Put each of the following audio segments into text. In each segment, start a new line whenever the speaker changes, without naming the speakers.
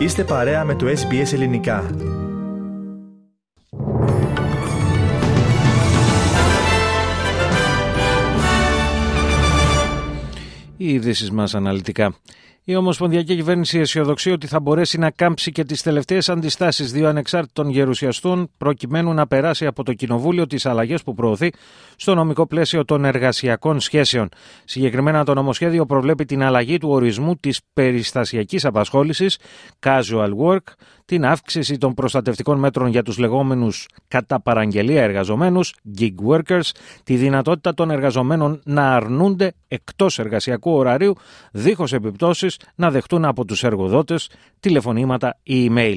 Είστε παρέα με το SBS Ελληνικά.
Οι ειδήσεις μας αναλυτικά. Η Ομοσπονδιακή Κυβέρνηση αισιοδοξεί ότι θα μπορέσει να κάμψει και τις τελευταίες αντιστάσεις δύο ανεξάρτητων γερουσιαστών, προκειμένου να περάσει από το Κοινοβούλιο τις αλλαγές που προωθεί στο νομικό πλαίσιο των εργασιακών σχέσεων. Συγκεκριμένα, το νομοσχέδιο προβλέπει την αλλαγή του ορισμού της περιστασιακής απασχόλησης, casual work, την αύξηση των προστατευτικών μέτρων για τους λεγόμενους κατά παραγγελία εργαζομένους, gig workers, τη δυνατότητα των εργαζομένων να αρνούνται εκτός εργασιακού ωραρίου, δίχως επιπτώσεις να δεχτούν από τους εργοδότες τηλεφωνήματα ή email.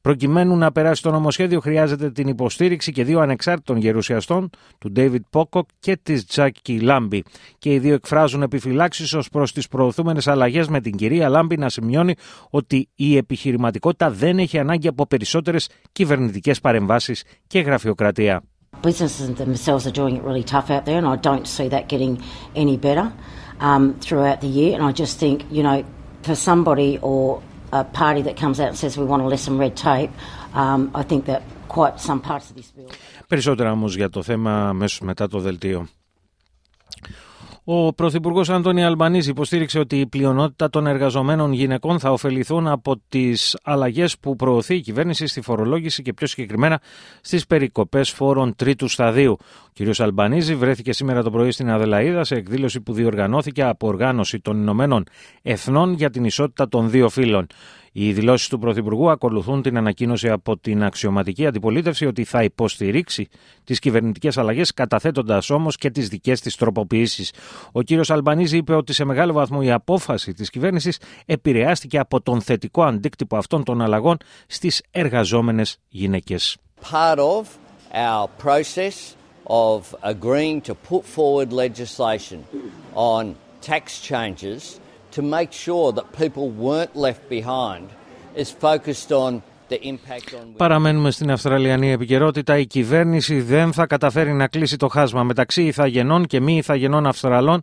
Προκειμένου να περάσει το νομοσχέδιο, χρειάζεται την υποστήριξη και δύο ανεξάρτητων γερουσιαστών, του David Pocock και της Τζάκη Λάμπη. Και οι δύο εκφράζουν επιφυλάξεις ως προς τις προωθούμενες αλλαγές, με την κυρία Λάμπη να σημειώνει ότι η επιχειρηματικότητα δεν έχει ανάγκη από περισσότερες κυβερνητικές παρεμβάσεις και γραφειοκρατία.
Businesses themselves are doing it really tough out there, and I don't see that getting any better um, throughout the year. And I just think, you know, for somebody or a party that comes out and says we want to lessen red tape, um, I think that quite some parts of this bill.
Περισσότερα όμως για το θέμα αμέσως μετά το δελτίο. Ο Πρωθυπουργός Αντώνη Αλμπανίζη υποστήριξε ότι η πλειονότητα των εργαζομένων γυναικών θα ωφεληθούν από τις αλλαγές που προωθεί η κυβέρνηση στη φορολόγηση και πιο συγκεκριμένα στις περικοπές φόρων τρίτου σταδίου. Ο κ. Αλμπανίζη βρέθηκε σήμερα το πρωί στην Αδελαίδα σε εκδήλωση που διοργανώθηκε από οργάνωση των Ηνωμένων Εθνών για την ισότητα των δύο φύλων. Οι δηλώσεις του Πρωθυπουργού ακολουθούν την ανακοίνωση από την αξιωματική αντιπολίτευση ότι θα υποστηρίξει τις κυβερνητικές αλλαγές, καταθέτοντας όμως και τις δικές της τροποποιήσεις. Ο κύριος Αλμπανίζη είπε ότι σε μεγάλο βαθμό η απόφαση της κυβέρνησης επηρεάστηκε από τον θετικό αντίκτυπο αυτών των αλλαγών στις εργαζόμενες γυναίκες.
Part of our process of agreeing to put forward legislation on tax changes to make sure that people weren't left behind is focused on
Παραμένουμε στην Αυστραλιανή επικαιρότητα. Η κυβέρνηση δεν θα καταφέρει να κλείσει το χάσμα μεταξύ ηθαγενών και μη ηθαγενών Αυστραλών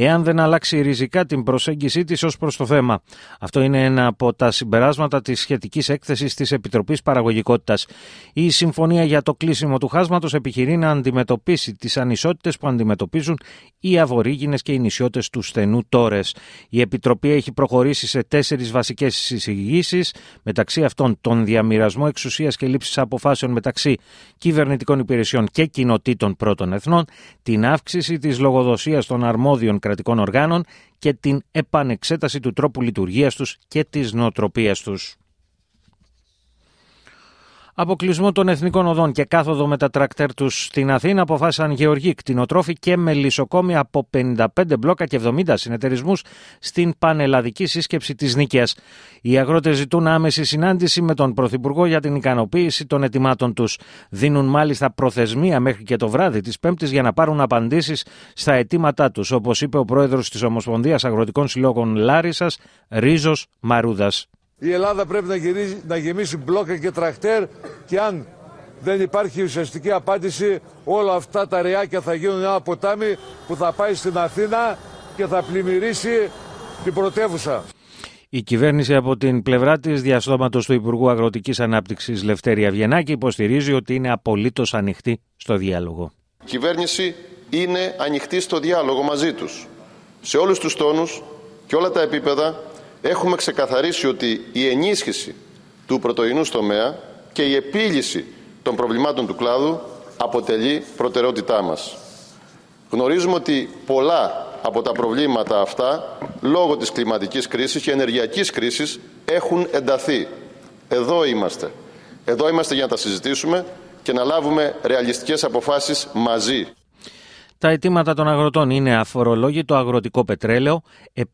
εάν δεν αλλάξει ριζικά την προσέγγιση της ως προς το θέμα. Αυτό είναι ένα από τα συμπεράσματα της σχετικής έκθεσης της Επιτροπής Παραγωγικότητας. Η Συμφωνία για το κλείσιμο του χάσματος επιχειρεί να αντιμετωπίσει τις ανισότητες που αντιμετωπίζουν οι αβορήγινες και οι νησιώτες του στενού τόρες. Η Επιτροπή έχει προχωρήσει σε τέσσερις βασικές συζητήσεις, μεταξύ αυτών τον διαμοιρασμό εξουσίας και λήψης αποφάσεων μεταξύ κυβερνητικών υπηρεσιών και κοινοτήτων πρώτων εθνών, την αύξηση της λογοδοσίας των αρμόδιων κρατικών οργάνων και την επανεξέταση του τρόπου λειτουργίας τους και της νοοτροπίας τους. Αποκλεισμό των εθνικών οδών και κάθοδο με τα τρακτέρ τους στην Αθήνα αποφάσισαν γεωργοί, κτηνοτρόφοι και μελισσοκόμοι από 55 μπλόκα και 70 συνεταιρισμούς στην πανελλαδική σύσκεψη της Νίκαιας. Οι αγρότες ζητούν άμεση συνάντηση με τον Πρωθυπουργό για την ικανοποίηση των ετοιμάτων τους. Δίνουν μάλιστα προθεσμία μέχρι και το βράδυ της Πέμπτης για να πάρουν απαντήσεις στα αιτήματά τους, όπως είπε ο πρόεδρος της Ομοσπονδίας Αγροτικών Συλλόγων Λάρισας, Ρίζος Μαρούδας.
Η Ελλάδα πρέπει να, γυρίσει, να γεμίσει μπλόκα και τραχτέρ και αν δεν υπάρχει ουσιαστική απάντηση όλα αυτά τα ρεάκια θα γίνουν ένα ποτάμι που θα πάει στην Αθήνα και θα πλημμυρίσει την πρωτεύουσα.
Η κυβέρνηση από την πλευρά της διαστόματος του Υπουργού Αγροτικής Ανάπτυξης Λευτέρη Αυγενάκη υποστηρίζει ότι είναι απολύτως ανοιχτή στο διάλογο.
Η κυβέρνηση είναι ανοιχτή στο διάλογο μαζί τους. Σε όλους τους τόνους και όλα τα επίπεδα έχουμε ξεκαθαρίσει ότι η ενίσχυση του πρωτοεινού τομέα και η επίλυση των προβλημάτων του κλάδου αποτελεί προτεραιότητά μας. Γνωρίζουμε ότι πολλά από τα προβλήματα αυτά, λόγω της κλιματικής κρίσης και ενεργειακής κρίσης, έχουν ενταθεί. Εδώ είμαστε. Εδώ είμαστε για να τα συζητήσουμε και να λάβουμε ρεαλιστικές αποφάσεις μαζί.
Τα αιτήματα των αγροτών είναι αφορολόγητο αγροτικό πετρέλαιο,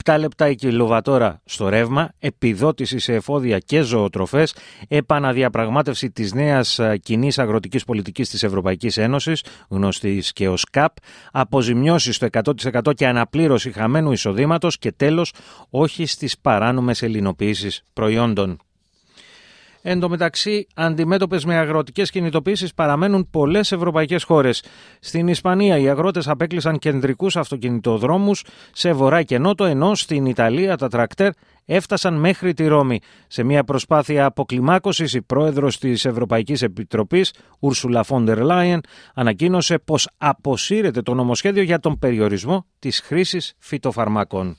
7 λεπτά η κιλοβατόρα στο ρεύμα, επιδότηση σε εφόδια και ζωοτροφές, επαναδιαπραγμάτευση της νέας κοινής αγροτικής πολιτικής της Ευρωπαϊκής Ένωσης, γνωστής και ως ΚΑΠ, αποζημιώσεις στο 100% και αναπλήρωση χαμένου εισοδήματος και τέλος όχι στις παράνομες ελληνοποιήσεις προϊόντων. Εν τω μεταξύ, αντιμέτωπες με αγροτικές κινητοποίησεις παραμένουν πολλές ευρωπαϊκές χώρες. Στην Ισπανία, οι αγρότες απέκλεισαν κεντρικούς αυτοκινητοδρόμους σε βορρά και νότο, ενώ στην Ιταλία τα τρακτέρ έφτασαν μέχρι τη Ρώμη. Σε μια προσπάθεια αποκλιμάκωσης η πρόεδρος της Ευρωπαϊκής Επιτροπής, Ούρσουλα Φόντερ Λάιεν, ανακοίνωσε πως αποσύρεται το νομοσχέδιο για τον περιορισμό της χρήσης φυτοφαρμάκων.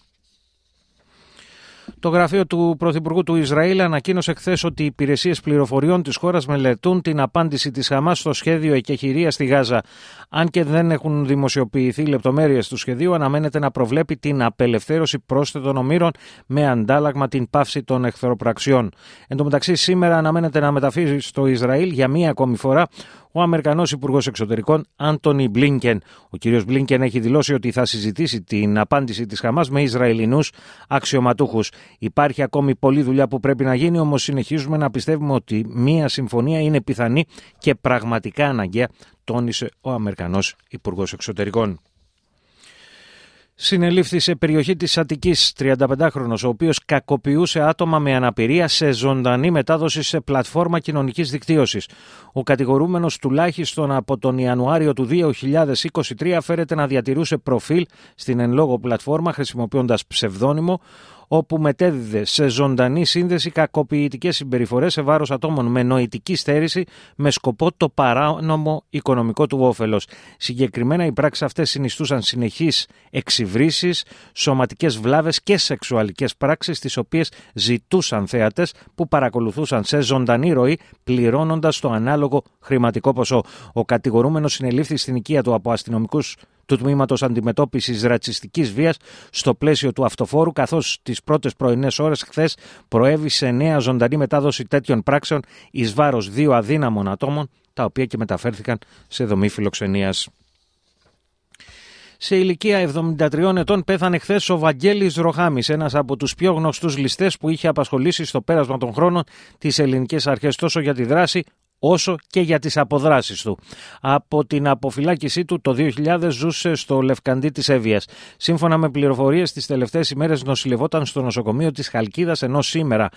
Το γραφείο του Πρωθυπουργού του Ισραήλ ανακοίνωσε χθες ότι οι υπηρεσίες πληροφοριών της χώρας μελετούν την απάντηση της Χαμάς στο σχέδιο εκεχηρίας στη Γάζα. Αν και δεν έχουν δημοσιοποιηθεί λεπτομέρειες του σχεδίου, αναμένεται να προβλέπει την απελευθέρωση πρόσθετων ομήρων με αντάλλαγμα την πάυση των εχθροπραξιών. Εν τω μεταξύ, σήμερα αναμένεται να μεταφύγει στο Ισραήλ για μία ακόμη φορά ο Αμερικανός Υπουργός Εξωτερικών Άντωνι Μπλίνκεν. Ο κ. Μπλίνκεν έχει δηλώσει ότι θα συζητήσει την απάντηση της Χαμάς με Ισραηλινούς αξιωματούχους. Υπάρχει ακόμη πολλή δουλειά που πρέπει να γίνει, όμως συνεχίζουμε να πιστεύουμε ότι μία συμφωνία είναι πιθανή και πραγματικά αναγκαία, τόνισε ο Αμερικανός Υπουργός Εξωτερικών. Συνελήφθη σε περιοχή της Αττικής 35χρονος, ο οποίος κακοποιούσε άτομα με αναπηρία σε ζωντανή μετάδοση σε πλατφόρμα κοινωνικής δικτύωσης. Ο κατηγορούμενος τουλάχιστον από τον Ιανουάριο του 2023 φέρεται να διατηρούσε προφίλ στην εν λόγω πλατφόρμα χρησιμοποιώντας ψευδόνυμο, όπου μετέδιδε σε ζωντανή σύνδεση κακοποιητικές συμπεριφορές σε βάρος ατόμων με νοητική στέρηση με σκοπό το παράνομο οικονομικό του όφελος. Συγκεκριμένα, οι πράξεις αυτές συνιστούσαν συνεχείς εξυβρήσεις, σωματικές βλάβες και σεξουαλικές πράξεις, τις οποίες ζητούσαν θέατε που παρακολουθούσαν σε ζωντανή ροή, πληρώνοντας το ανάλογο χρηματικό ποσό. Ο κατηγορούμενος συνελήφθη στην οικία του από αστυνομικούς του Τμήματος Αντιμετώπισης Ρατσιστικής Βίας στο πλαίσιο του αυτοφόρου, καθώς τις πρώτες πρωινές ώρες χθες προέβη σε νέα ζωντανή μετάδοση τέτοιων πράξεων εις βάρος δύο αδύναμων ατόμων, τα οποία και μεταφέρθηκαν σε δομή φιλοξενίας. Σε ηλικία 73 ετών πέθανε χθες ο Βαγγέλης Ροχάμης, ένας από τους πιο γνωστούς ληστές που είχε απασχολήσει στο πέρασμα των χρόνων τις ελληνικές αρχές τόσο για τη δράση όσο και για τις αποδράσεις του. Από την αποφυλάκησή του το 2000 ζούσε στο Λευκαντή της Εύβοιας. Σύμφωνα με πληροφορίες τις τελευταίες ημέρες νοσηλευόταν στο νοσοκομείο της Χαλκίδας ενώ σήμερα,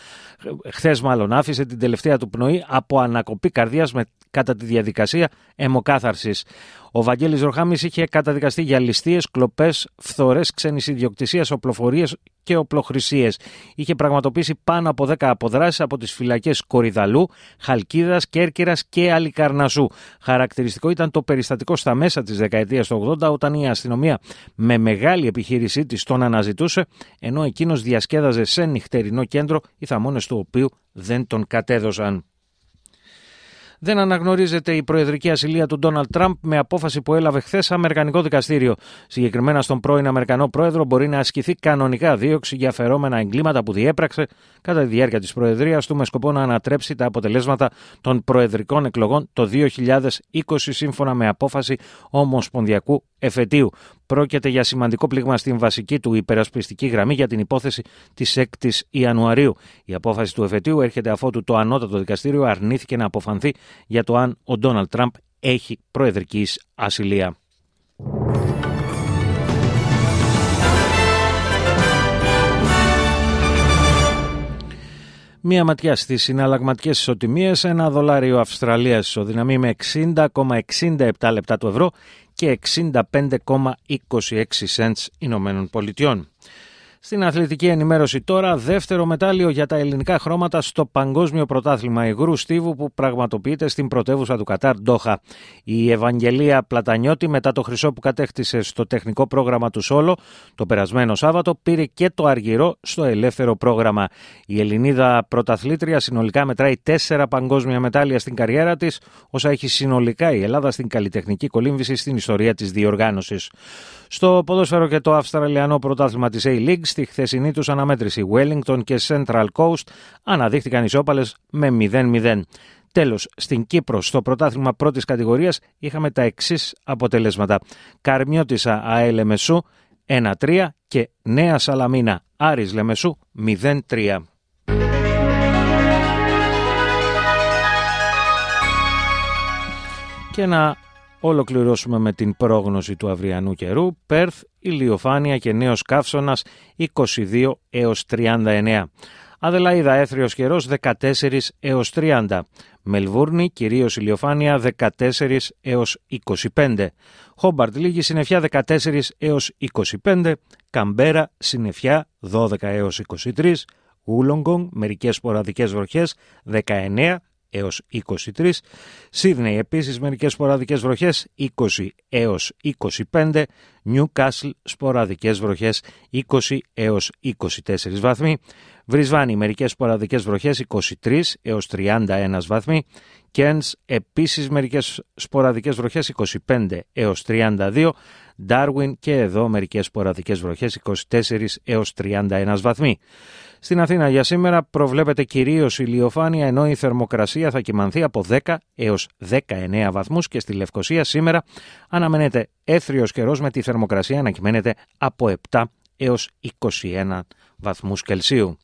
χθες μάλλον άφησε την τελευταία του πνοή από ανακοπή καρδιάς με, κατά τη διαδικασία αιμοκάθαρσης. Ο Βαγγέλης Ροχάμης είχε καταδικαστεί για ληστείες, κλοπές, φθορές ξένης ιδιοκτησίας, οπλοφορίες και οπλοχρησίες. Είχε πραγματοποιήσει πάνω από 10 αποδράσεις από τις φυλακές Κορυδαλού, Χαλκίδας, Κέρκυρας και Αλικαρνασού. Χαρακτηριστικό ήταν το περιστατικό στα μέσα της δεκαετίας του 80 όταν η αστυνομία με μεγάλη επιχείρησή της τον αναζητούσε ενώ εκείνος διασκέδαζε σε νυχτερινό κέντρο οι θαμώνες του οποίου δεν τον κατέδωσαν. Δεν αναγνωρίζεται η προεδρική ασυλία του Ντόναλτ Τραμπ με απόφαση που έλαβε χθες Αμερικανικό δικαστήριο. Συγκεκριμένα στον πρώην Αμερικανό πρόεδρο μπορεί να ασκηθεί κανονικά δίωξη για φερόμενα εγκλήματα που διέπραξε κατά τη διάρκεια της προεδρίας του με σκοπό να ανατρέψει τα αποτελέσματα των προεδρικών εκλογών το 2020 σύμφωνα με απόφαση Ομοσπονδιακού εφετείου. Πρόκειται για σημαντικό πλήγμα στην βασική του υπερασπιστική γραμμή για την υπόθεση της 6η Ιανουαρίου. Η απόφαση του εφετείου έρχεται αφότου το ανώτατο δικαστήριο αρνήθηκε να αποφανθεί για το αν ο Ντόναλτ Τραμπ έχει προεδρικής ασυλία. Μία ματιά στις συναλλαγματικές ισοτιμίες. Ένα δολάριο Αυστραλίας ισοδυναμεί με 60,67 λεπτά του ευρώ και 65,26 cents Ηνωμένων Πολιτειών. Στην αθλητική ενημέρωση τώρα, δεύτερο μετάλλιο για τα ελληνικά χρώματα στο Παγκόσμιο Πρωτάθλημα Υγρού Στίβου που πραγματοποιείται στην πρωτεύουσα του Κατάρ, Ντόχα. Η Ευαγγελία Πλατανιώτη, μετά το χρυσό που κατέκτησε στο τεχνικό πρόγραμμα του Σόλο το περασμένο Σάββατο, πήρε και το αργυρό στο ελεύθερο πρόγραμμα. Η Ελληνίδα πρωταθλήτρια συνολικά μετράει τέσσερα παγκόσμια μετάλλια στην καριέρα της, όσα έχει συνολικά η Ελλάδα στην καλλιτεχνική κολύμβηση στην ιστορία της διοργάνωσης. Στο ποδόσφαιρο και το Αυστραλιανό πρωτάθλημα της A-League, στη χθεσινή τους αναμέτρηση Wellington και Central Coast αναδείχθηκαν ισόπαλες με 0-0. Τέλος, στην Κύπρο, στο πρωτάθλημα πρώτης κατηγορίας, είχαμε τα εξής αποτελέσματα. Καρμιώτησα ΑΕ Λεμεσού 1-3 και Νέα Σαλαμίνα Άρης Λεμεσού 0-3. Και να ολοκληρώσουμε με την πρόγνωση του αυριανού καιρού. Πέρθ, ηλιοφάνεια και νέος καύσωνας 22 έως 39. Αδελαίδα έθριος καιρός 14 έως 30. Μελβούρνη κυρίως ηλιοφάνεια 14 έως 25. Χόμπαρτ λίγη συννεφιά 14 έως 25. Καμπέρα συννεφιά 12 έως 23. Ούλογκονγκ μερικές σποραδικές βροχές 19 έως 23. Σίδνεϊ επίσης μερικές σποραδικές βροχές 20 έως 25. Νιούκασλ σποραδικές βροχές 20 έως 24 βαθμοί. Βρισβάνη μερικές σποραδικές βροχές 23 έως 31 βαθμοί. Κένς επίσης μερικές σποραδικές βροχές 25 έως 32. Ντάρουιν και εδώ μερικές σποραδικές βροχές 24 έως 31 βαθμοί. Στην Αθήνα για σήμερα προβλέπεται κυρίως ηλιοφάνεια ενώ η θερμοκρασία θα κυμανθεί από 10 έως 19 βαθμούς και στη Λευκοσία σήμερα αναμένεται έθριος καιρός με τη θερμοκρασία να κυμαίνεται από 7 έως 21 βαθμούς Κελσίου.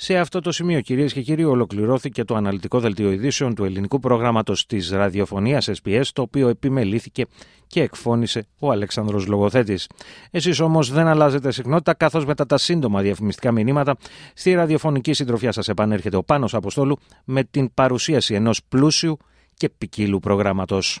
Σε αυτό το σημείο, κυρίες και κύριοι, ολοκληρώθηκε το αναλυτικό δελτίο ειδήσεων του ελληνικού προγράμματος της ραδιοφωνίας SPS, το οποίο επιμελήθηκε και εκφώνησε ο Αλέξανδρος Λογοθέτης. Εσείς όμως δεν αλλάζετε συχνότητα, καθώς μετά τα σύντομα διαφημιστικά μηνύματα, στη ραδιοφωνική συντροφιά σας επανέρχεται ο Πάνος Αποστόλου με την παρουσίαση ενός πλούσιου και ποικίλου προγράμματος.